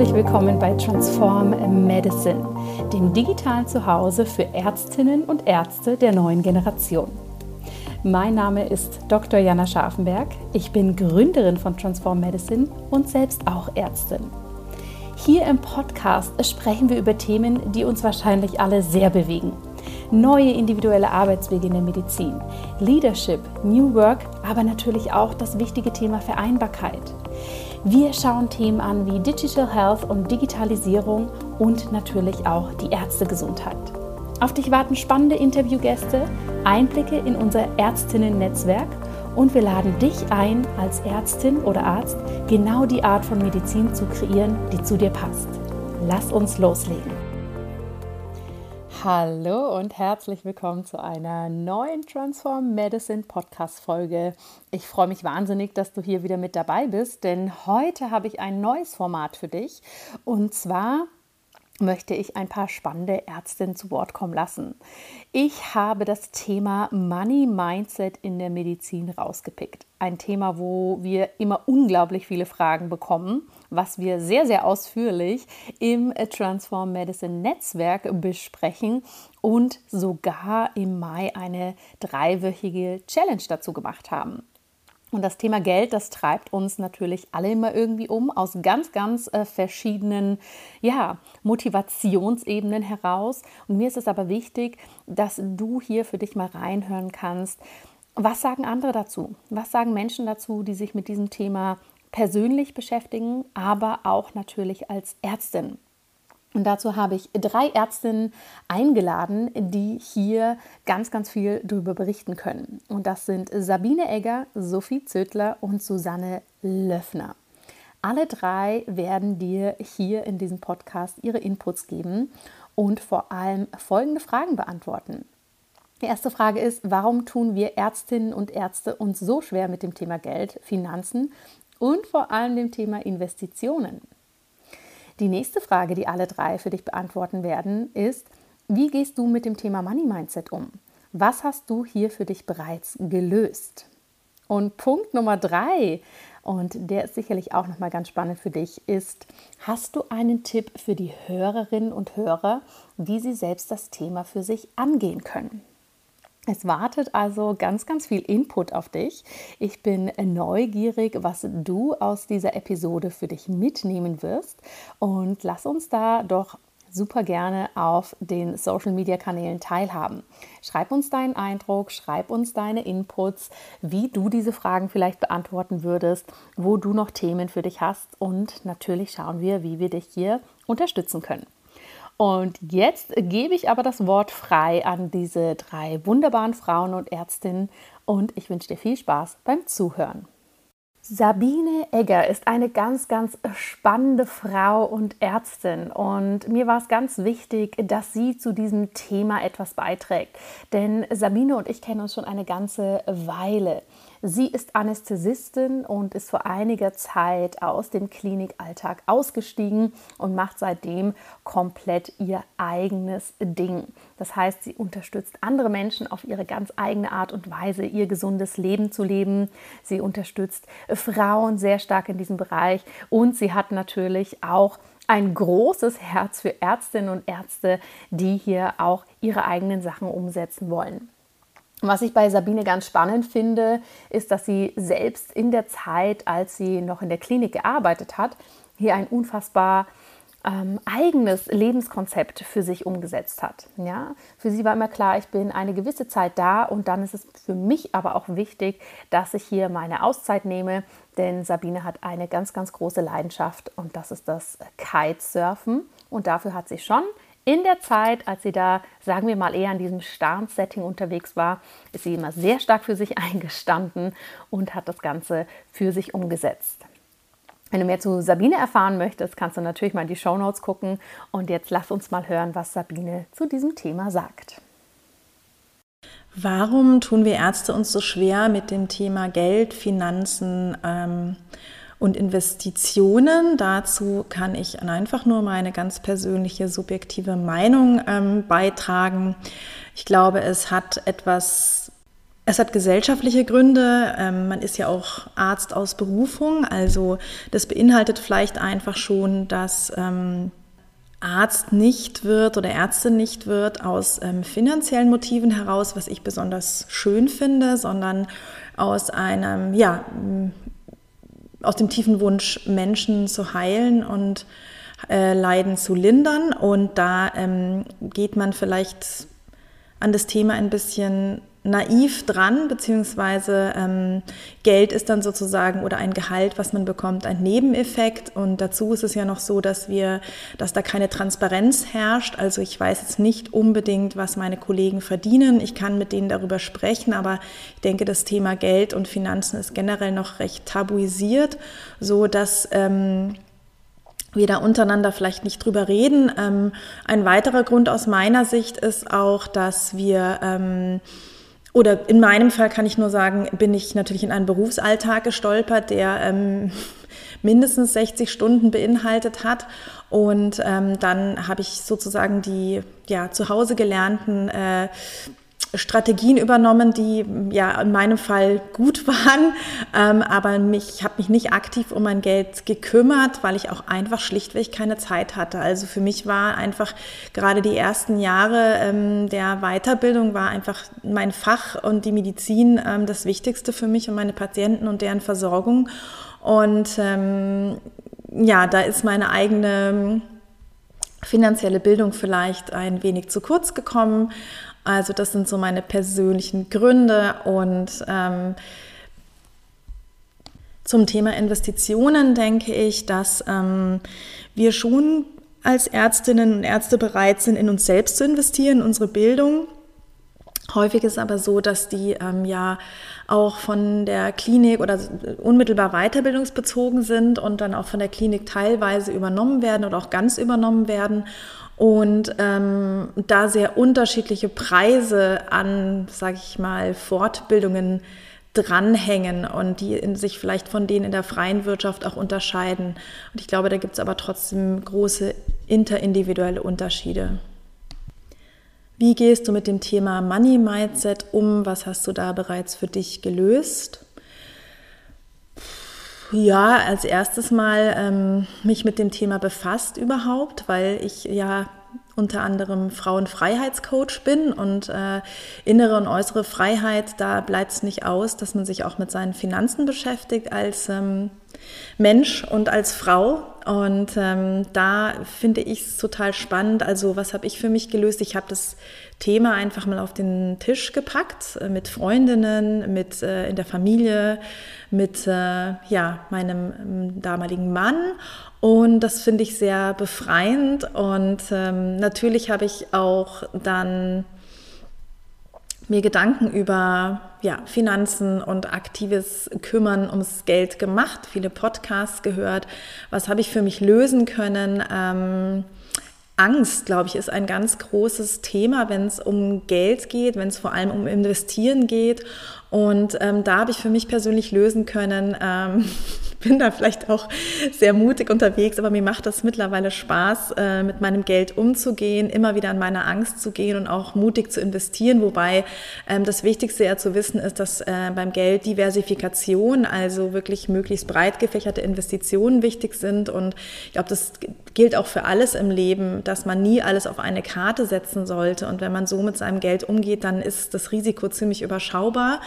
Herzlich willkommen bei Transform Medicine, dem digitalen Zuhause für Ärztinnen und Ärzte der neuen Generation. Mein Name ist Dr. Jana Scharfenberg. Ich bin Gründerin von Transform Medicine und selbst auch Ärztin. Hier im Podcast sprechen wir über Themen, die uns wahrscheinlich alle sehr bewegen. Neue individuelle Arbeitswege in der Medizin, Leadership, New Work, aber natürlich auch das wichtige Thema Vereinbarkeit. Wir schauen Themen an wie Digital Health und Digitalisierung und natürlich auch die Ärztegesundheit. Auf dich warten spannende Interviewgäste, Einblicke in unser Ärztinnen-Netzwerk und wir laden dich ein, als Ärztin oder Arzt genau die Art von Medizin zu kreieren, die zu dir passt. Lass uns loslegen. Hallo und herzlich willkommen zu einer neuen Transform Medicine Podcast Folge. Ich freue mich wahnsinnig, dass du hier wieder mit dabei bist, denn heute habe ich ein neues Format für dich und zwar möchte ich ein paar spannende Ärztinnen zu Wort kommen lassen. Ich habe das Thema Money Mindset in der Medizin rausgepickt. Ein Thema, wo wir immer unglaublich viele Fragen bekommen, was wir sehr, sehr ausführlich im Transform Medicine Netzwerk besprechen und sogar im Mai eine dreiwöchige Challenge dazu gemacht haben. Und das Thema Geld, das treibt uns natürlich alle immer irgendwie um, aus ganz, ganz äh, verschiedenen ja, Motivationsebenen heraus. Und mir ist es aber wichtig, dass du hier für dich mal reinhören kannst. Was sagen andere dazu? Was sagen Menschen dazu, die sich mit diesem Thema persönlich beschäftigen, aber auch natürlich als Ärztin? Und dazu habe ich drei Ärztinnen eingeladen, die hier ganz, ganz viel darüber berichten können. Und das sind Sabine Egger, Sophie Zödler und Susanne Löffner. Alle drei werden dir hier in diesem Podcast ihre Inputs geben und vor allem folgende Fragen beantworten. Die erste Frage ist, warum tun wir Ärztinnen und Ärzte uns so schwer mit dem Thema Geld, Finanzen und vor allem dem Thema Investitionen? Die nächste Frage, die alle drei für dich beantworten werden, ist, wie gehst du mit dem Thema Money Mindset um? Was hast du hier für dich bereits gelöst? Und Punkt Nummer drei, und der ist sicherlich auch nochmal ganz spannend für dich, ist, hast du einen Tipp für die Hörerinnen und Hörer, wie sie selbst das Thema für sich angehen können? Es wartet also ganz, ganz viel Input auf dich. Ich bin neugierig, was du aus dieser Episode für dich mitnehmen wirst. Und lass uns da doch super gerne auf den Social Media Kanälen teilhaben. Schreib uns deinen Eindruck, schreib uns deine Inputs, wie du diese Fragen vielleicht beantworten würdest, wo du noch Themen für dich hast und natürlich schauen wir, wie wir dich hier unterstützen können. Und jetzt gebe ich aber das Wort frei an diese drei wunderbaren Frauen und Ärztinnen und ich wünsche dir viel Spaß beim Zuhören. Sabine Egger ist eine ganz, ganz spannende Frau und Ärztin und mir war es ganz wichtig, dass sie zu diesem Thema etwas beiträgt. Denn Sabine und ich kennen uns schon eine ganze Weile. Sie ist Anästhesistin und ist vor einiger Zeit aus dem Klinikalltag ausgestiegen und macht seitdem komplett ihr eigenes Ding. Das heißt, sie unterstützt andere Menschen auf ihre ganz eigene Art und Weise, ihr gesundes Leben zu leben. Sie unterstützt Frauen sehr stark in diesem Bereich und sie hat natürlich auch ein großes Herz für Ärztinnen und Ärzte, die hier auch ihre eigenen Sachen umsetzen wollen. Was ich bei Sabine ganz spannend finde, ist, dass sie selbst in der Zeit, als sie noch in der Klinik gearbeitet hat, hier ein unfassbar ähm, eigenes Lebenskonzept für sich umgesetzt hat. Ja? Für sie war immer klar, ich bin eine gewisse Zeit da und dann ist es für mich aber auch wichtig, dass ich hier meine Auszeit nehme, denn Sabine hat eine ganz, ganz große Leidenschaft und das ist das Kitesurfen und dafür hat sie schon in der Zeit, als sie da, sagen wir mal, eher in diesem starren Setting unterwegs war, ist sie immer sehr stark für sich eingestanden und hat das Ganze für sich umgesetzt. Wenn du mehr zu Sabine erfahren möchtest, kannst du natürlich mal in die Show Notes gucken. Und jetzt lass uns mal hören, was Sabine zu diesem Thema sagt. Warum tun wir Ärzte uns so schwer mit dem Thema Geld, Finanzen ähm, und Investitionen. Dazu kann ich einfach nur meine ganz persönliche subjektive Meinung ähm, beitragen. Ich glaube, es hat etwas Es hat gesellschaftliche Gründe. Ähm, man ist ja auch Arzt aus Berufung. Also das beinhaltet vielleicht einfach schon, dass ähm, Arzt nicht wird oder Ärztin nicht wird aus ähm, finanziellen Motiven heraus, was ich besonders schön finde, sondern aus einem, ja, aus dem tiefen Wunsch, Menschen zu heilen und äh, Leiden zu lindern. Und da ähm, geht man vielleicht an das Thema ein bisschen naiv dran, beziehungsweise ähm, Geld ist dann sozusagen oder ein Gehalt, was man bekommt, ein Nebeneffekt. Und dazu ist es ja noch so, dass wir, dass da keine Transparenz herrscht. Also ich weiß jetzt nicht unbedingt, was meine Kollegen verdienen. Ich kann mit denen darüber sprechen, aber ich denke, das Thema Geld und Finanzen ist generell noch recht tabuisiert, so dass ähm, wir da untereinander vielleicht nicht drüber reden. Ähm, ein weiterer Grund aus meiner Sicht ist auch, dass wir ähm, oder in meinem Fall kann ich nur sagen, bin ich natürlich in einen Berufsalltag gestolpert, der ähm, mindestens 60 Stunden beinhaltet hat. Und ähm, dann habe ich sozusagen die ja, zu Hause gelernten äh, Strategien übernommen, die ja in meinem Fall gut waren, ähm, aber mich, ich habe mich nicht aktiv um mein Geld gekümmert, weil ich auch einfach schlichtweg keine Zeit hatte. Also für mich war einfach gerade die ersten Jahre ähm, der Weiterbildung war einfach mein Fach und die Medizin ähm, das Wichtigste für mich und meine Patienten und deren Versorgung. Und ähm, ja, da ist meine eigene finanzielle Bildung vielleicht ein wenig zu kurz gekommen. Also das sind so meine persönlichen Gründe und ähm, zum Thema Investitionen denke ich, dass ähm, wir schon als Ärztinnen und Ärzte bereit sind, in uns selbst zu investieren, in unsere Bildung. Häufig ist aber so, dass die ähm, ja auch von der Klinik oder unmittelbar weiterbildungsbezogen sind und dann auch von der Klinik teilweise übernommen werden oder auch ganz übernommen werden und ähm, da sehr unterschiedliche Preise an, sage ich mal, Fortbildungen dranhängen und die sich vielleicht von denen in der freien Wirtschaft auch unterscheiden. Und ich glaube, da gibt es aber trotzdem große interindividuelle Unterschiede. Wie gehst du mit dem Thema Money Mindset um? Was hast du da bereits für dich gelöst? Ja, als erstes mal ähm, mich mit dem Thema befasst überhaupt, weil ich ja unter anderem Frauenfreiheitscoach bin und äh, innere und äußere Freiheit, da bleibt es nicht aus, dass man sich auch mit seinen Finanzen beschäftigt als ähm, Mensch und als Frau. Und ähm, da finde ich es total spannend. Also was habe ich für mich gelöst? Ich habe das Thema einfach mal auf den Tisch gepackt äh, mit Freundinnen, mit äh, in der Familie, mit äh, ja, meinem ähm, damaligen Mann. Und das finde ich sehr befreiend. Und ähm, natürlich habe ich auch dann mir Gedanken über ja, Finanzen und aktives Kümmern ums Geld gemacht, viele Podcasts gehört. Was habe ich für mich lösen können? Ähm, Angst, glaube ich, ist ein ganz großes Thema, wenn es um Geld geht, wenn es vor allem um Investieren geht. Und ähm, da habe ich für mich persönlich lösen können, ähm, bin da vielleicht auch sehr mutig unterwegs, aber mir macht das mittlerweile Spaß, äh, mit meinem Geld umzugehen, immer wieder an meine Angst zu gehen und auch mutig zu investieren. Wobei ähm, das Wichtigste ja zu wissen ist, dass äh, beim Geld Diversifikation, also wirklich möglichst breit gefächerte Investitionen wichtig sind. Und ich glaube, das gilt auch für alles im Leben, dass man nie alles auf eine Karte setzen sollte. Und wenn man so mit seinem Geld umgeht, dann ist das Risiko ziemlich überschaubar.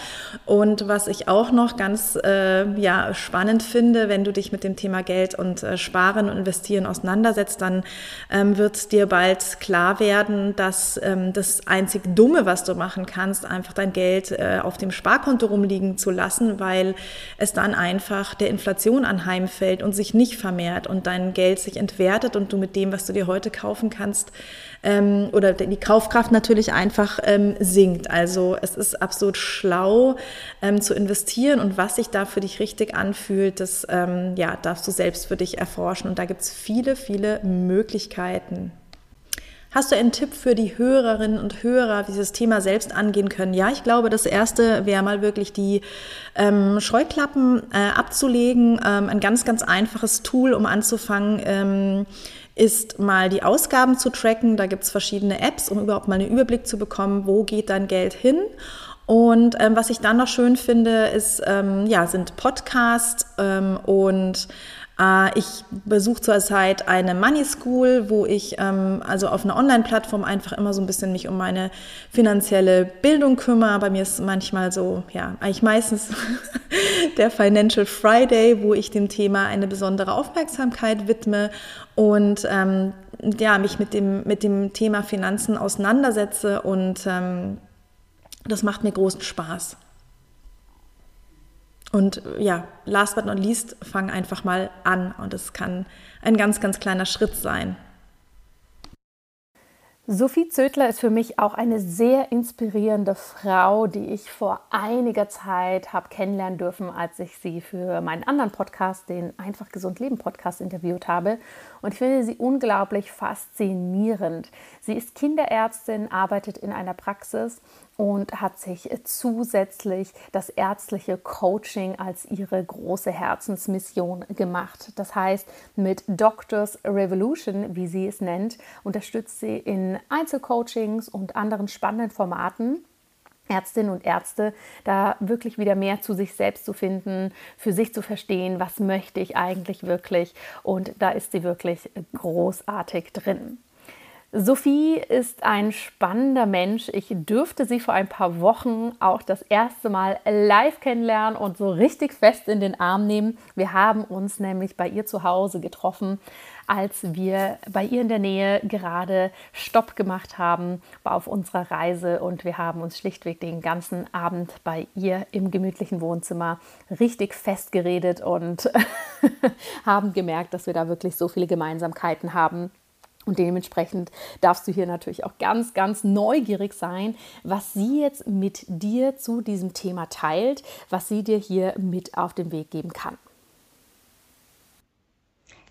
Und was ich auch noch ganz äh, ja, spannend finde, finde, wenn du dich mit dem Thema Geld und äh, Sparen und Investieren auseinandersetzt, dann ähm, wird dir bald klar werden, dass ähm, das einzig Dumme, was du machen kannst, einfach dein Geld äh, auf dem Sparkonto rumliegen zu lassen, weil es dann einfach der Inflation anheimfällt und sich nicht vermehrt und dein Geld sich entwertet und du mit dem, was du dir heute kaufen kannst, ähm, oder die Kaufkraft natürlich einfach ähm, sinkt. Also es ist absolut schlau ähm, zu investieren und was sich da für dich richtig anfühlt, das ähm, ja, darfst du selbst für dich erforschen. Und da gibt es viele, viele Möglichkeiten. Hast du einen Tipp für die Hörerinnen und Hörer, wie sie das Thema selbst angehen können? Ja, ich glaube, das erste wäre mal wirklich die ähm, Scheuklappen äh, abzulegen. Ähm, ein ganz, ganz einfaches Tool, um anzufangen. Ähm, ist mal die Ausgaben zu tracken. Da gibt es verschiedene Apps, um überhaupt mal einen Überblick zu bekommen, wo geht dein Geld hin. Und ähm, was ich dann noch schön finde, ist, ähm, ja, sind Podcasts ähm, und ich besuche zurzeit eine Money School, wo ich ähm, also auf einer Online-Plattform einfach immer so ein bisschen mich um meine finanzielle Bildung kümmere. Bei mir ist manchmal so, ja, eigentlich meistens der Financial Friday, wo ich dem Thema eine besondere Aufmerksamkeit widme und ähm, ja, mich mit dem, mit dem Thema Finanzen auseinandersetze und ähm, das macht mir großen Spaß. Und ja, last but not least, fang einfach mal an. Und es kann ein ganz, ganz kleiner Schritt sein. Sophie Zödler ist für mich auch eine sehr inspirierende Frau, die ich vor einiger Zeit habe kennenlernen dürfen, als ich sie für meinen anderen Podcast, den Einfach Gesund Leben Podcast, interviewt habe. Und ich finde sie unglaublich faszinierend. Sie ist Kinderärztin, arbeitet in einer Praxis und hat sich zusätzlich das ärztliche Coaching als ihre große Herzensmission gemacht. Das heißt, mit Doctors Revolution, wie sie es nennt, unterstützt sie in Einzelcoachings und anderen spannenden Formaten Ärztinnen und Ärzte da wirklich wieder mehr zu sich selbst zu finden, für sich zu verstehen, was möchte ich eigentlich wirklich. Und da ist sie wirklich großartig drin. Sophie ist ein spannender Mensch. Ich dürfte sie vor ein paar Wochen auch das erste Mal live kennenlernen und so richtig fest in den Arm nehmen. Wir haben uns nämlich bei ihr zu Hause getroffen, als wir bei ihr in der Nähe gerade Stopp gemacht haben auf unserer Reise und wir haben uns schlichtweg den ganzen Abend bei ihr im gemütlichen Wohnzimmer richtig festgeredet und haben gemerkt, dass wir da wirklich so viele Gemeinsamkeiten haben und dementsprechend darfst du hier natürlich auch ganz, ganz neugierig sein, was sie jetzt mit dir zu diesem Thema teilt, was sie dir hier mit auf den Weg geben kann.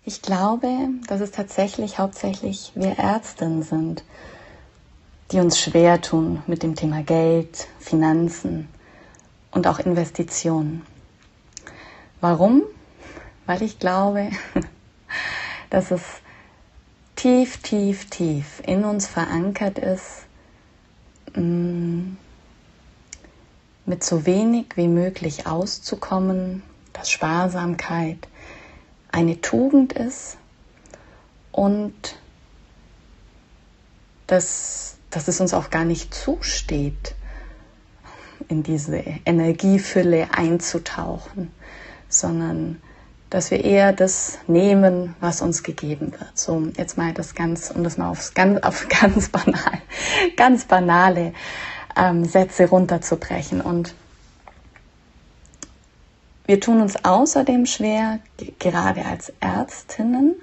Ich glaube, dass es tatsächlich hauptsächlich wir Ärztinnen sind, die uns schwer tun mit dem Thema Geld, Finanzen und auch Investitionen. Warum? Weil ich glaube, dass es tief, tief, tief in uns verankert ist, mm, mit so wenig wie möglich auszukommen, dass Sparsamkeit eine Tugend ist und dass, dass es uns auch gar nicht zusteht, in diese Energiefülle einzutauchen, sondern dass wir eher das nehmen, was uns gegeben wird. So, jetzt mal das ganz, um das mal aufs ganz, auf ganz banal, ganz banale ähm, Sätze runterzubrechen. Und wir tun uns außerdem schwer, gerade als Ärztinnen,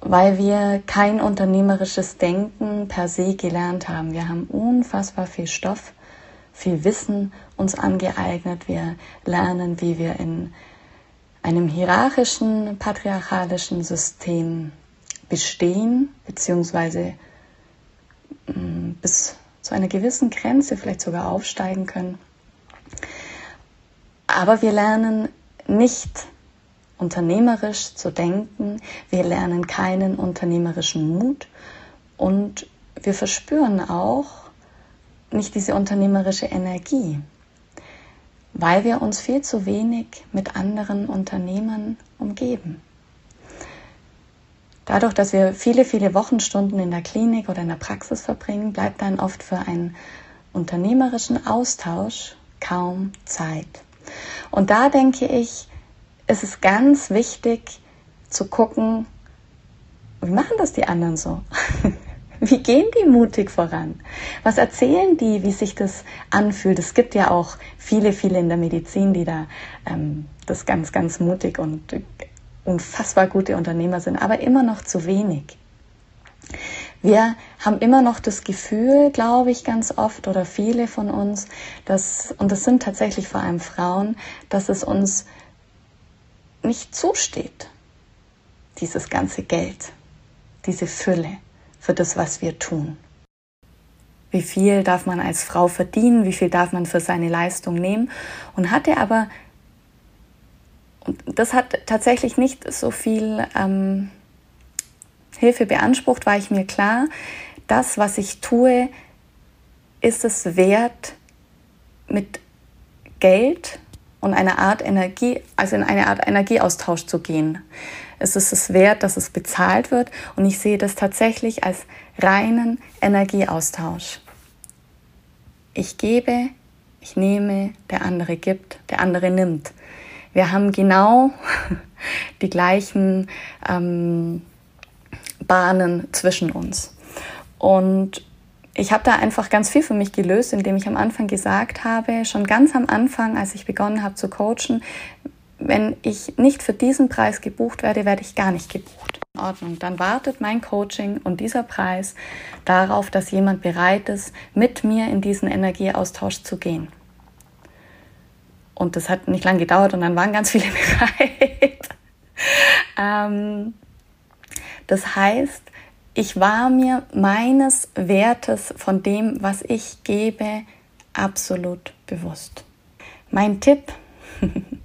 weil wir kein unternehmerisches Denken per se gelernt haben. Wir haben unfassbar viel Stoff, viel Wissen uns angeeignet. Wir lernen, wie wir in einem hierarchischen, patriarchalischen System bestehen, beziehungsweise mm, bis zu einer gewissen Grenze vielleicht sogar aufsteigen können. Aber wir lernen nicht unternehmerisch zu denken, wir lernen keinen unternehmerischen Mut. Und wir verspüren auch nicht diese unternehmerische Energie weil wir uns viel zu wenig mit anderen Unternehmern umgeben. Dadurch, dass wir viele, viele Wochenstunden in der Klinik oder in der Praxis verbringen, bleibt dann oft für einen unternehmerischen Austausch kaum Zeit. Und da denke ich, ist es ganz wichtig zu gucken, wie machen das die anderen so? Wie gehen die mutig voran? Was erzählen die, wie sich das anfühlt? Es gibt ja auch viele, viele in der Medizin, die da ähm, das ganz, ganz mutig und unfassbar gute Unternehmer sind, aber immer noch zu wenig. Wir haben immer noch das Gefühl, glaube ich, ganz oft oder viele von uns, dass, und das sind tatsächlich vor allem Frauen, dass es uns nicht zusteht, dieses ganze Geld, diese Fülle für das, was wir tun. Wie viel darf man als Frau verdienen? Wie viel darf man für seine Leistung nehmen? Und hatte aber, und das hat tatsächlich nicht so viel ähm, Hilfe beansprucht, war ich mir klar, das, was ich tue, ist es wert, mit Geld und einer Art Energie, also in eine Art Energieaustausch zu gehen. Es ist es wert, dass es bezahlt wird und ich sehe das tatsächlich als reinen Energieaustausch. Ich gebe, ich nehme, der andere gibt, der andere nimmt. Wir haben genau die gleichen ähm, Bahnen zwischen uns. Und ich habe da einfach ganz viel für mich gelöst, indem ich am Anfang gesagt habe, schon ganz am Anfang, als ich begonnen habe zu coachen, wenn ich nicht für diesen Preis gebucht werde, werde ich gar nicht gebucht. In Ordnung, dann wartet mein Coaching und dieser Preis darauf, dass jemand bereit ist, mit mir in diesen Energieaustausch zu gehen. Und das hat nicht lange gedauert und dann waren ganz viele bereit. ähm, das heißt, ich war mir meines Wertes von dem, was ich gebe, absolut bewusst. Mein Tipp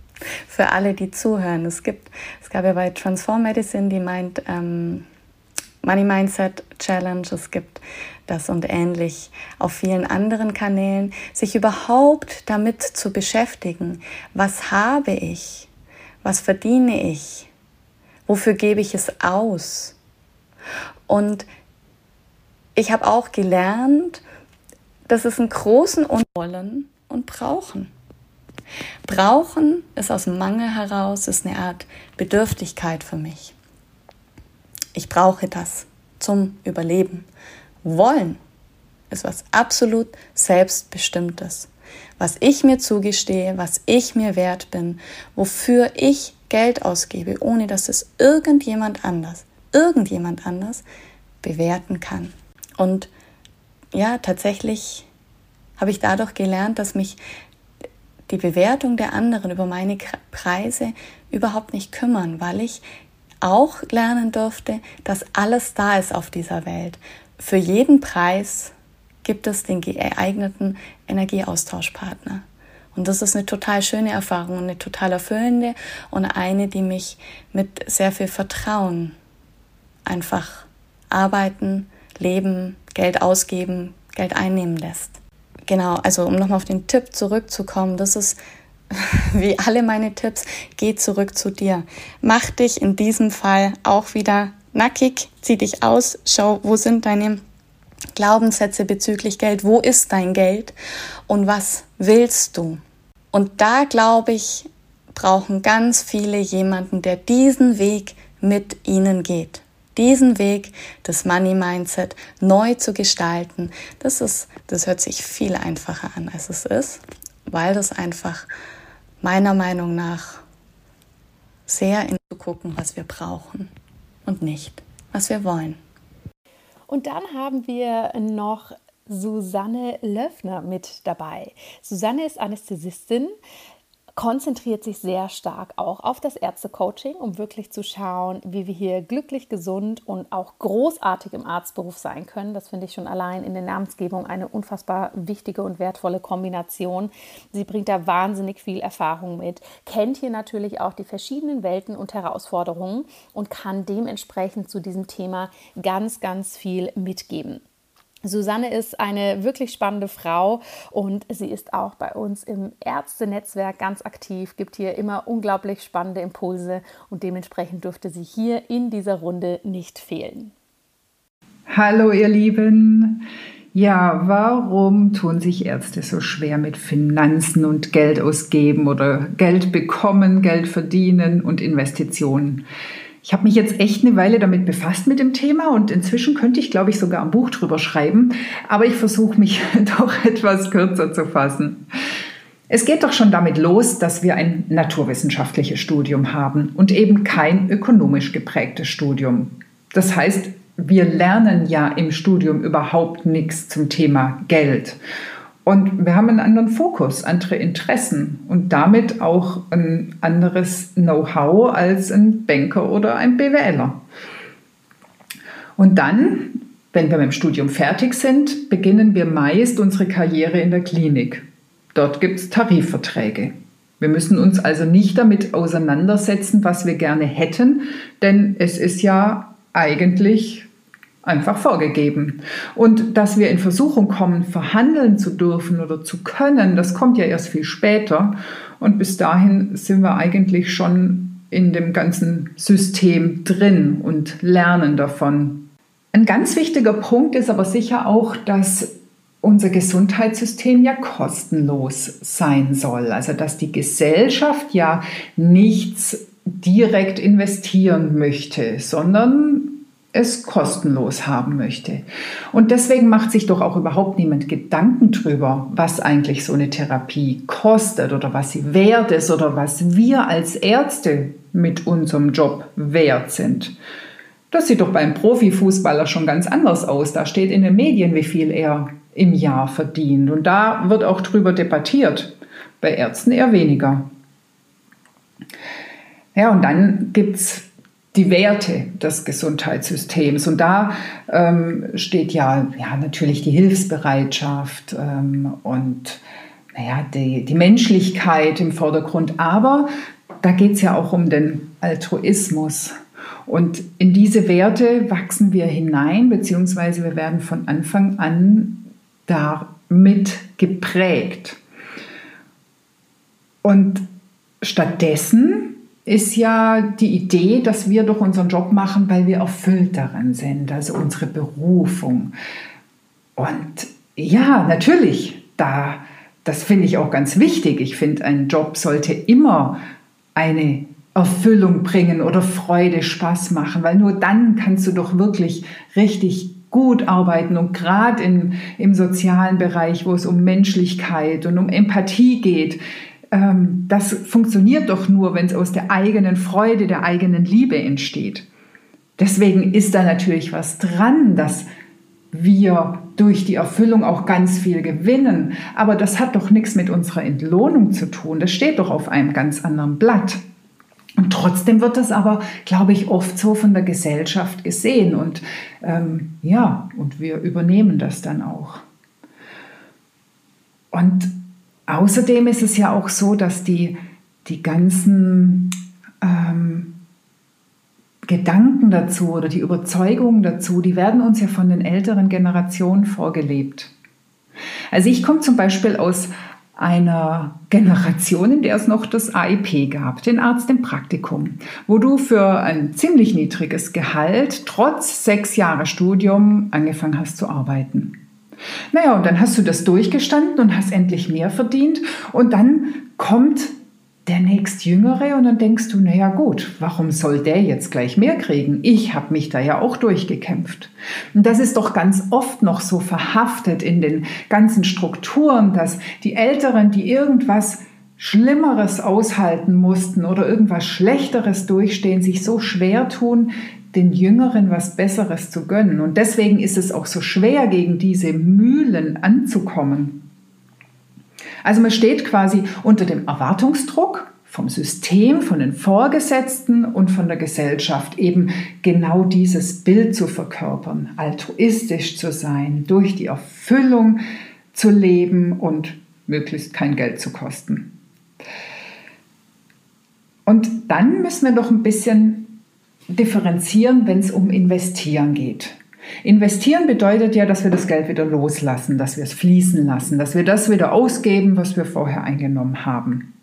für alle, die zuhören, es gibt, es gab ja bei Transform Medicine, die meint ähm, Money Mindset Challenge, es gibt das und ähnlich auf vielen anderen Kanälen, sich überhaupt damit zu beschäftigen, was habe ich, was verdiene ich, wofür gebe ich es aus? Und ich habe auch gelernt, dass es einen großen Wollen und Brauchen. Brauchen ist aus dem Mangel heraus, ist eine Art Bedürftigkeit für mich. Ich brauche das zum Überleben. Wollen ist was absolut Selbstbestimmtes. Was ich mir zugestehe, was ich mir wert bin, wofür ich Geld ausgebe, ohne dass es irgendjemand anders irgendjemand anders bewerten kann. Und ja, tatsächlich habe ich dadurch gelernt, dass mich die Bewertung der anderen über meine Preise überhaupt nicht kümmern, weil ich auch lernen durfte, dass alles da ist auf dieser Welt. Für jeden Preis gibt es den geeigneten Energieaustauschpartner. Und das ist eine total schöne Erfahrung, eine total erfüllende und eine, die mich mit sehr viel Vertrauen einfach arbeiten, leben, Geld ausgeben, Geld einnehmen lässt. Genau, also um nochmal auf den Tipp zurückzukommen, das ist wie alle meine Tipps, geh zurück zu dir. Mach dich in diesem Fall auch wieder nackig, zieh dich aus, schau, wo sind deine Glaubenssätze bezüglich Geld, wo ist dein Geld und was willst du? Und da glaube ich, brauchen ganz viele jemanden, der diesen Weg mit ihnen geht diesen Weg des Money Mindset neu zu gestalten, das ist, das hört sich viel einfacher an, als es ist, weil das einfach meiner Meinung nach sehr in zu gucken, was wir brauchen und nicht, was wir wollen. Und dann haben wir noch Susanne Löffner mit dabei. Susanne ist Anästhesistin, konzentriert sich sehr stark auch auf das Ärztecoaching, um wirklich zu schauen, wie wir hier glücklich, gesund und auch großartig im Arztberuf sein können. Das finde ich schon allein in der Namensgebung eine unfassbar wichtige und wertvolle Kombination. Sie bringt da wahnsinnig viel Erfahrung mit, kennt hier natürlich auch die verschiedenen Welten und Herausforderungen und kann dementsprechend zu diesem Thema ganz, ganz viel mitgeben. Susanne ist eine wirklich spannende Frau und sie ist auch bei uns im Ärztenetzwerk ganz aktiv, gibt hier immer unglaublich spannende Impulse und dementsprechend dürfte sie hier in dieser Runde nicht fehlen. Hallo ihr Lieben. Ja, warum tun sich Ärzte so schwer mit Finanzen und Geld ausgeben oder Geld bekommen, Geld verdienen und Investitionen? Ich habe mich jetzt echt eine Weile damit befasst mit dem Thema und inzwischen könnte ich, glaube ich, sogar ein Buch drüber schreiben, aber ich versuche mich doch etwas kürzer zu fassen. Es geht doch schon damit los, dass wir ein naturwissenschaftliches Studium haben und eben kein ökonomisch geprägtes Studium. Das heißt, wir lernen ja im Studium überhaupt nichts zum Thema Geld. Und wir haben einen anderen Fokus, andere Interessen und damit auch ein anderes Know-how als ein Banker oder ein BWLer. Und dann, wenn wir mit dem Studium fertig sind, beginnen wir meist unsere Karriere in der Klinik. Dort gibt es Tarifverträge. Wir müssen uns also nicht damit auseinandersetzen, was wir gerne hätten, denn es ist ja eigentlich einfach vorgegeben. Und dass wir in Versuchung kommen, verhandeln zu dürfen oder zu können, das kommt ja erst viel später. Und bis dahin sind wir eigentlich schon in dem ganzen System drin und lernen davon. Ein ganz wichtiger Punkt ist aber sicher auch, dass unser Gesundheitssystem ja kostenlos sein soll. Also dass die Gesellschaft ja nichts direkt investieren möchte, sondern es kostenlos haben möchte. Und deswegen macht sich doch auch überhaupt niemand Gedanken drüber, was eigentlich so eine Therapie kostet oder was sie wert ist oder was wir als Ärzte mit unserem Job wert sind. Das sieht doch beim Profifußballer schon ganz anders aus. Da steht in den Medien, wie viel er im Jahr verdient. Und da wird auch drüber debattiert. Bei Ärzten eher weniger. Ja, und dann gibt es die Werte des Gesundheitssystems. Und da ähm, steht ja, ja natürlich die Hilfsbereitschaft ähm, und naja, die, die Menschlichkeit im Vordergrund. Aber da geht es ja auch um den Altruismus. Und in diese Werte wachsen wir hinein, beziehungsweise wir werden von Anfang an damit geprägt. Und stattdessen ist ja die Idee, dass wir doch unseren Job machen, weil wir erfüllt daran sind, also unsere Berufung. Und ja, natürlich, da, das finde ich auch ganz wichtig. Ich finde, ein Job sollte immer eine Erfüllung bringen oder Freude, Spaß machen, weil nur dann kannst du doch wirklich richtig gut arbeiten und gerade im sozialen Bereich, wo es um Menschlichkeit und um Empathie geht, ähm, das funktioniert doch nur, wenn es aus der eigenen Freude, der eigenen Liebe entsteht. Deswegen ist da natürlich was dran, dass wir durch die Erfüllung auch ganz viel gewinnen. Aber das hat doch nichts mit unserer Entlohnung zu tun. Das steht doch auf einem ganz anderen Blatt. Und trotzdem wird das aber, glaube ich, oft so von der Gesellschaft gesehen. Und ähm, ja, und wir übernehmen das dann auch. Und Außerdem ist es ja auch so, dass die, die ganzen ähm, Gedanken dazu oder die Überzeugungen dazu, die werden uns ja von den älteren Generationen vorgelebt. Also ich komme zum Beispiel aus einer Generation, in der es noch das AIP gab, den Arzt im Praktikum, wo du für ein ziemlich niedriges Gehalt trotz sechs Jahre Studium angefangen hast zu arbeiten. Naja, und dann hast du das durchgestanden und hast endlich mehr verdient. Und dann kommt der nächstjüngere und dann denkst du, naja gut, warum soll der jetzt gleich mehr kriegen? Ich habe mich da ja auch durchgekämpft. Und das ist doch ganz oft noch so verhaftet in den ganzen Strukturen, dass die Älteren, die irgendwas Schlimmeres aushalten mussten oder irgendwas Schlechteres durchstehen, sich so schwer tun, den Jüngeren was Besseres zu gönnen. Und deswegen ist es auch so schwer, gegen diese Mühlen anzukommen. Also man steht quasi unter dem Erwartungsdruck vom System, von den Vorgesetzten und von der Gesellschaft, eben genau dieses Bild zu verkörpern, altruistisch zu sein, durch die Erfüllung zu leben und möglichst kein Geld zu kosten. Und dann müssen wir doch ein bisschen differenzieren, wenn es um Investieren geht. Investieren bedeutet ja, dass wir das Geld wieder loslassen, dass wir es fließen lassen, dass wir das wieder ausgeben, was wir vorher eingenommen haben.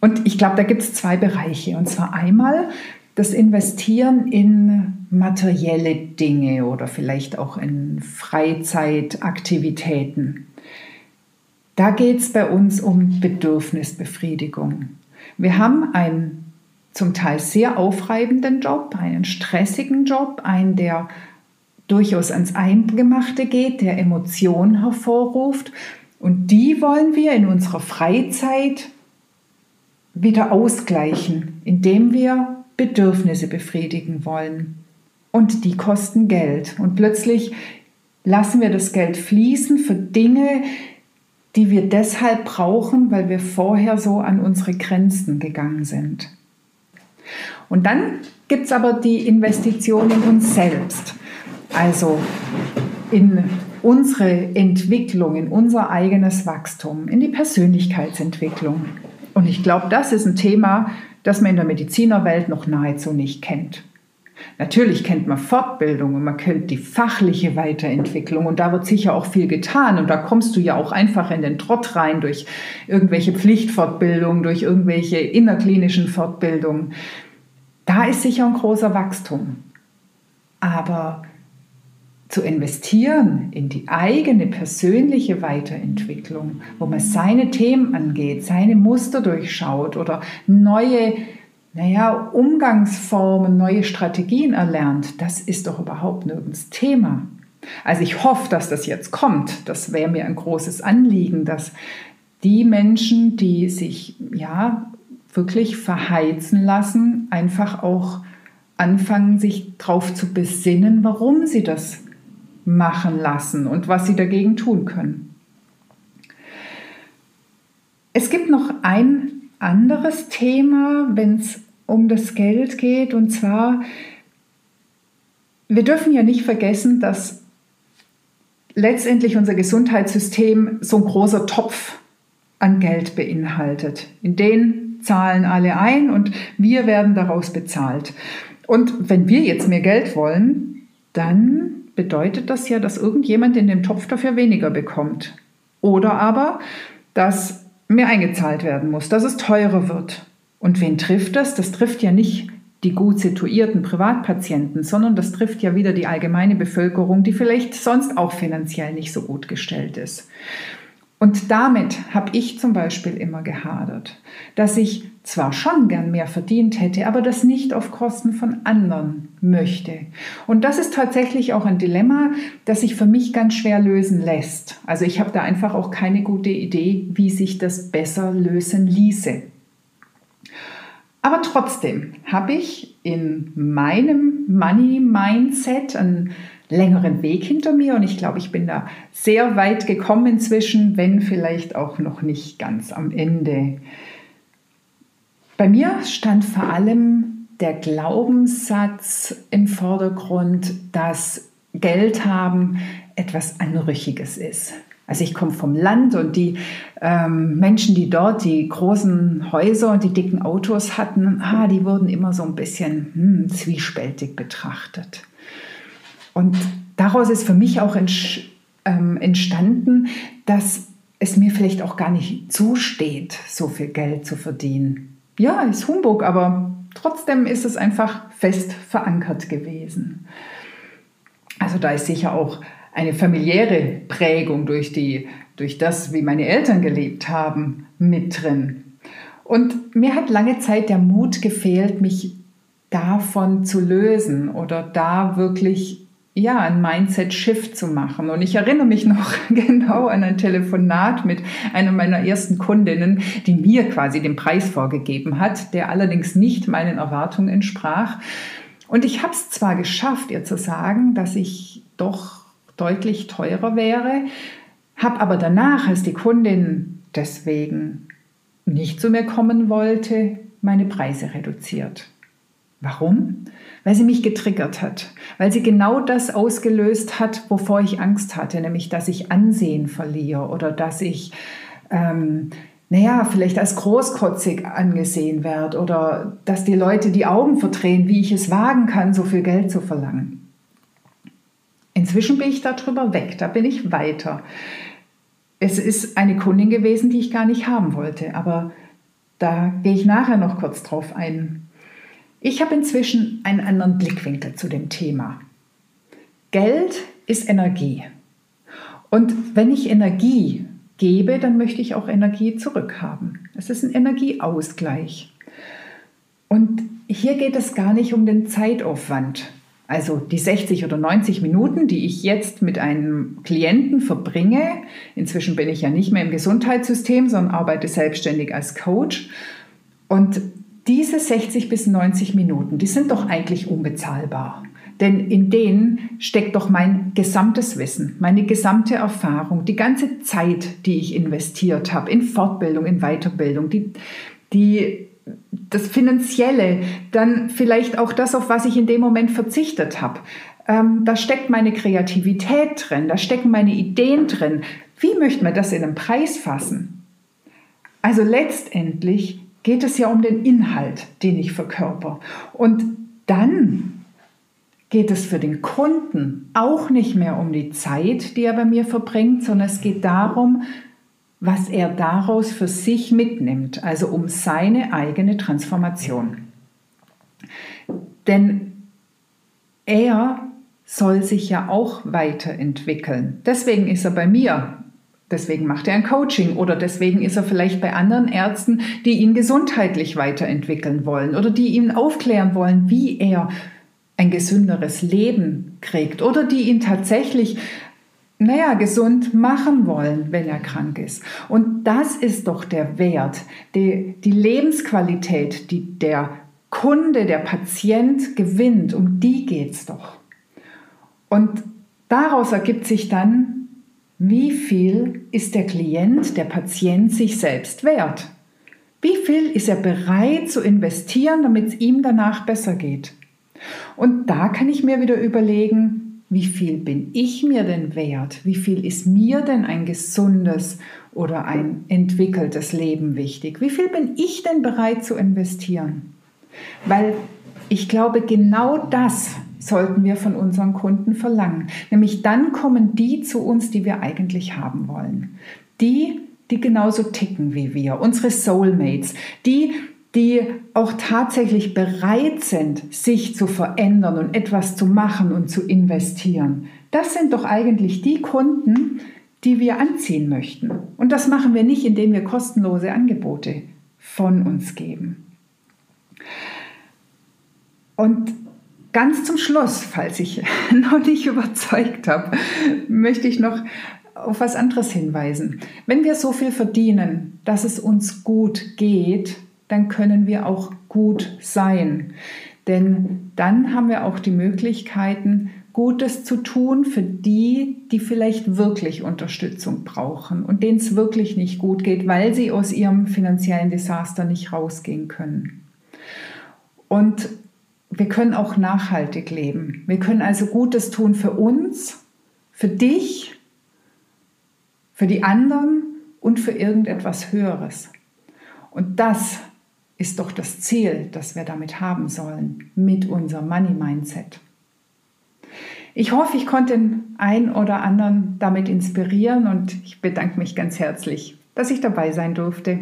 Und ich glaube, da gibt es zwei Bereiche. Und zwar einmal das Investieren in materielle Dinge oder vielleicht auch in Freizeitaktivitäten. Da geht es bei uns um Bedürfnisbefriedigung. Wir haben ein zum Teil sehr aufreibenden Job, einen stressigen Job, einen, der durchaus ans Eingemachte geht, der Emotionen hervorruft. Und die wollen wir in unserer Freizeit wieder ausgleichen, indem wir Bedürfnisse befriedigen wollen. Und die kosten Geld. Und plötzlich lassen wir das Geld fließen für Dinge, die wir deshalb brauchen, weil wir vorher so an unsere Grenzen gegangen sind. Und dann gibt es aber die Investition in uns selbst, also in unsere Entwicklung, in unser eigenes Wachstum, in die Persönlichkeitsentwicklung. Und ich glaube, das ist ein Thema, das man in der Medizinerwelt noch nahezu nicht kennt. Natürlich kennt man Fortbildung und man kennt die fachliche Weiterentwicklung und da wird sicher auch viel getan und da kommst du ja auch einfach in den Trott rein durch irgendwelche Pflichtfortbildungen, durch irgendwelche innerklinischen Fortbildungen. Da ist sicher ein großer Wachstum. Aber zu investieren in die eigene persönliche Weiterentwicklung, wo man seine Themen angeht, seine Muster durchschaut oder neue naja, Umgangsformen, neue Strategien erlernt, das ist doch überhaupt nirgends Thema. Also ich hoffe, dass das jetzt kommt. Das wäre mir ein großes Anliegen, dass die Menschen, die sich ja wirklich verheizen lassen, einfach auch anfangen, sich darauf zu besinnen, warum sie das machen lassen und was sie dagegen tun können. Es gibt noch ein anderes Thema, wenn es um das Geld geht, und zwar, wir dürfen ja nicht vergessen, dass letztendlich unser Gesundheitssystem so ein großer Topf an Geld beinhaltet. In den zahlen alle ein und wir werden daraus bezahlt. Und wenn wir jetzt mehr Geld wollen, dann bedeutet das ja, dass irgendjemand in dem Topf dafür weniger bekommt. Oder aber, dass mehr eingezahlt werden muss, dass es teurer wird. Und wen trifft das? Das trifft ja nicht die gut situierten Privatpatienten, sondern das trifft ja wieder die allgemeine Bevölkerung, die vielleicht sonst auch finanziell nicht so gut gestellt ist. Und damit habe ich zum Beispiel immer gehadert, dass ich zwar schon gern mehr verdient hätte, aber das nicht auf Kosten von anderen möchte. Und das ist tatsächlich auch ein Dilemma, das sich für mich ganz schwer lösen lässt. Also ich habe da einfach auch keine gute Idee, wie sich das besser lösen ließe. Aber trotzdem habe ich in meinem Money-Mindset einen längeren Weg hinter mir und ich glaube, ich bin da sehr weit gekommen inzwischen, wenn vielleicht auch noch nicht ganz am Ende. Bei mir stand vor allem der Glaubenssatz im Vordergrund, dass Geld haben etwas Anrüchiges ist. Also ich komme vom Land und die ähm, Menschen, die dort die großen Häuser und die dicken Autos hatten, ah, die wurden immer so ein bisschen hm, zwiespältig betrachtet. Und daraus ist für mich auch ähm, entstanden, dass es mir vielleicht auch gar nicht zusteht, so viel Geld zu verdienen. Ja, ist Humbug, aber trotzdem ist es einfach fest verankert gewesen. Also da ist sicher auch eine familiäre Prägung durch, die, durch das, wie meine Eltern gelebt haben, mit drin. Und mir hat lange Zeit der Mut gefehlt, mich davon zu lösen oder da wirklich ja, ein Mindset-Shift zu machen. Und ich erinnere mich noch genau an ein Telefonat mit einer meiner ersten Kundinnen, die mir quasi den Preis vorgegeben hat, der allerdings nicht meinen Erwartungen entsprach. Und ich habe es zwar geschafft, ihr zu sagen, dass ich doch deutlich teurer wäre, habe aber danach, als die Kundin deswegen nicht zu mir kommen wollte, meine Preise reduziert. Warum? Weil sie mich getriggert hat, weil sie genau das ausgelöst hat, wovor ich Angst hatte, nämlich dass ich Ansehen verliere oder dass ich, ähm, naja, vielleicht als großkotzig angesehen werde oder dass die Leute die Augen verdrehen, wie ich es wagen kann, so viel Geld zu verlangen. Inzwischen bin ich darüber weg, da bin ich weiter. Es ist eine Kundin gewesen, die ich gar nicht haben wollte, aber da gehe ich nachher noch kurz drauf ein. Ich habe inzwischen einen anderen Blickwinkel zu dem Thema. Geld ist Energie. Und wenn ich Energie gebe, dann möchte ich auch Energie zurückhaben. Es ist ein Energieausgleich. Und hier geht es gar nicht um den Zeitaufwand. Also die 60 oder 90 Minuten, die ich jetzt mit einem Klienten verbringe, inzwischen bin ich ja nicht mehr im Gesundheitssystem, sondern arbeite selbstständig als Coach. Und diese 60 bis 90 Minuten, die sind doch eigentlich unbezahlbar. Denn in denen steckt doch mein gesamtes Wissen, meine gesamte Erfahrung, die ganze Zeit, die ich investiert habe in Fortbildung, in Weiterbildung, die, die das Finanzielle, dann vielleicht auch das, auf was ich in dem Moment verzichtet habe. Ähm, da steckt meine Kreativität drin, da stecken meine Ideen drin. Wie möchte man das in einen Preis fassen? Also letztendlich geht es ja um den Inhalt, den ich verkörper. Und dann geht es für den Kunden auch nicht mehr um die Zeit, die er bei mir verbringt, sondern es geht darum, was er daraus für sich mitnimmt, also um seine eigene Transformation. Denn er soll sich ja auch weiterentwickeln. Deswegen ist er bei mir. Deswegen macht er ein Coaching oder deswegen ist er vielleicht bei anderen Ärzten, die ihn gesundheitlich weiterentwickeln wollen oder die ihn aufklären wollen, wie er ein gesünderes Leben kriegt oder die ihn tatsächlich naja, gesund machen wollen, wenn er krank ist. Und das ist doch der Wert, die, die Lebensqualität, die der Kunde, der Patient gewinnt. Um die geht es doch. Und daraus ergibt sich dann, wie viel ist der Klient, der Patient sich selbst wert? Wie viel ist er bereit zu investieren, damit es ihm danach besser geht? Und da kann ich mir wieder überlegen, wie viel bin ich mir denn wert? Wie viel ist mir denn ein gesundes oder ein entwickeltes Leben wichtig? Wie viel bin ich denn bereit zu investieren? Weil ich glaube, genau das sollten wir von unseren Kunden verlangen. Nämlich dann kommen die zu uns, die wir eigentlich haben wollen. Die, die genauso ticken wie wir, unsere Soulmates, die, die auch tatsächlich bereit sind, sich zu verändern und etwas zu machen und zu investieren. Das sind doch eigentlich die Kunden, die wir anziehen möchten. Und das machen wir nicht, indem wir kostenlose Angebote von uns geben. Und ganz zum Schluss, falls ich noch nicht überzeugt habe, möchte ich noch auf was anderes hinweisen. Wenn wir so viel verdienen, dass es uns gut geht, dann können wir auch gut sein. Denn dann haben wir auch die Möglichkeiten, Gutes zu tun für die, die vielleicht wirklich Unterstützung brauchen und denen es wirklich nicht gut geht, weil sie aus ihrem finanziellen Desaster nicht rausgehen können. Und wir können auch nachhaltig leben. Wir können also Gutes tun für uns, für dich, für die anderen und für irgendetwas Höheres. Und das ist doch das Ziel, das wir damit haben sollen, mit unserem Money Mindset. Ich hoffe, ich konnte den einen oder anderen damit inspirieren und ich bedanke mich ganz herzlich, dass ich dabei sein durfte.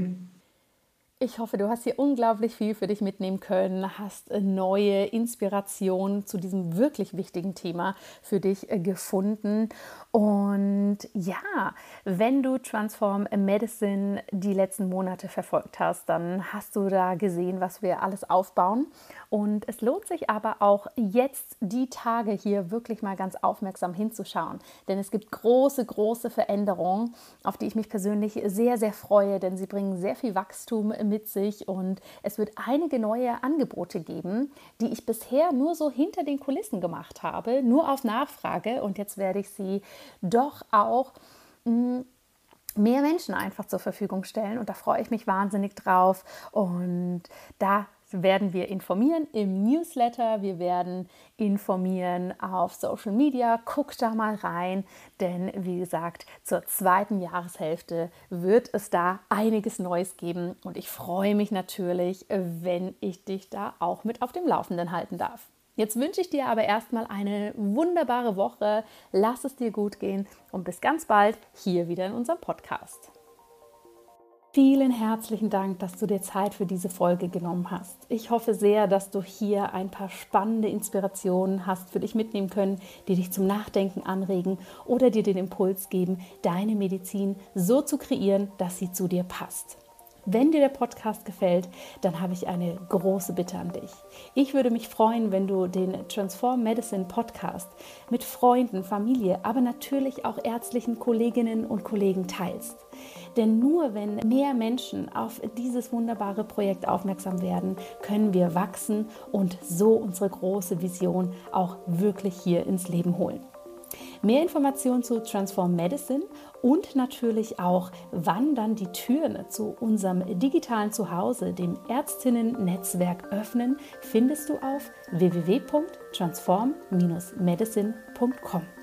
Ich hoffe, du hast hier unglaublich viel für dich mitnehmen können, hast äh, neue Inspiration zu diesem wirklich wichtigen Thema für dich äh, gefunden. Und ja, wenn du Transform Medicine die letzten Monate verfolgt hast, dann hast du da gesehen, was wir alles aufbauen. Und es lohnt sich aber auch jetzt die Tage hier wirklich mal ganz aufmerksam hinzuschauen. Denn es gibt große, große Veränderungen, auf die ich mich persönlich sehr, sehr freue, denn sie bringen sehr viel Wachstum mit sich und es wird einige neue Angebote geben, die ich bisher nur so hinter den Kulissen gemacht habe, nur auf Nachfrage. Und jetzt werde ich sie doch auch mh, hm, mehr Menschen einfach zur Verfügung stellen. Und da freue ich mich wahnsinnig drauf. Und da werden wir informieren im Newsletter, wir werden informieren auf Social Media. Guck da mal rein, denn wie gesagt, zur zweiten Jahreshälfte wird es da einiges Neues geben und ich freue mich natürlich, wenn ich dich da auch mit auf dem Laufenden halten darf. Jetzt wünsche ich dir aber erstmal eine wunderbare Woche. Lass es dir gut gehen und bis ganz bald hier wieder in unserem Podcast. Vielen herzlichen Dank, dass du dir Zeit für diese Folge genommen hast. Ich hoffe sehr, dass du hier ein paar spannende Inspirationen hast für dich mitnehmen können, die dich zum Nachdenken anregen oder dir den Impuls geben, deine Medizin so zu kreieren, dass sie zu dir passt. Wenn dir der Podcast gefällt, dann habe ich eine große Bitte an dich. Ich würde mich freuen, wenn du den Transform Medicine Podcast mit Freunden, Familie, aber natürlich auch ärztlichen Kolleginnen und Kollegen teilst. Denn nur wenn mehr Menschen auf dieses wunderbare Projekt aufmerksam werden, können wir wachsen und so unsere große Vision auch wirklich hier ins Leben holen. Mehr Informationen zu Transform Medicine und natürlich auch, wann dann die Türen zu unserem digitalen Zuhause, dem Ärztinnen-Netzwerk öffnen, findest du auf www.transform-medicine.com.